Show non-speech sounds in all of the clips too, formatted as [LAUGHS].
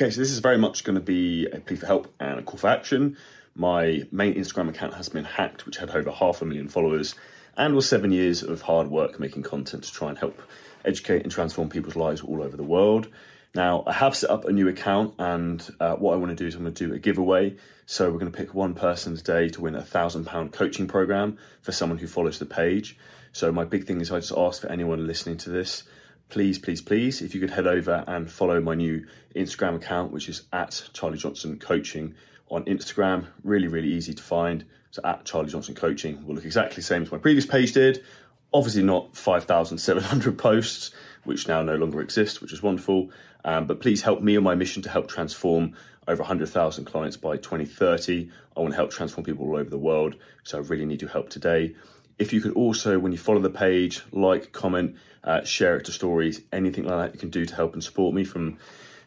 Okay, so this is very much going to be a plea for help and a call for action. My main Instagram account has been hacked, which had over half a million followers, and was seven years of hard work making content to try and help educate and transform people's lives all over the world. Now, I have set up a new account, and uh, what I want to do is I'm going to do a giveaway. So, we're going to pick one person today to win a thousand pound coaching program for someone who follows the page. So, my big thing is I just ask for anyone listening to this please, please, please, if you could head over and follow my new Instagram account, which is at Charlie Johnson Coaching on Instagram. Really, really easy to find. So at Charlie Johnson Coaching will look exactly the same as my previous page did. Obviously, not 5,700 [LAUGHS] posts, which now no longer exist, which is wonderful. Um, but please help me on my mission to help transform over 100,000 clients by 2030. I want to help transform people all over the world. So I really need your help today. If you could also, when you follow the page, like, comment, uh, share it to stories, anything like that you can do to help and support me from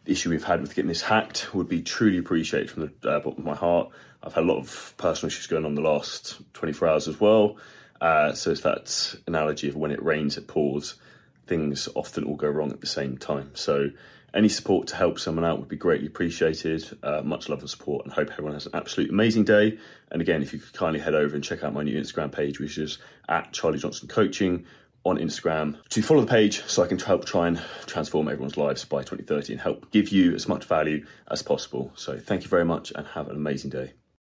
the issue we've had with getting this hacked would be truly appreciated from the uh, bottom of my heart. I've had a lot of personal issues going on the last 24 hours as well. Uh, so it's that analogy of when it rains, it pours. Things often all go wrong at the same time. So any support to help someone out would be greatly appreciated. Uh, much love and support, and hope everyone has an absolute amazing day. And again, if you could kindly head over and check out my new Instagram page, which is at Charlie Johnson Coaching on Instagram, to follow the page so I can help try and transform everyone's lives by 2030 and help give you as much value as possible. So thank you very much and have an amazing day.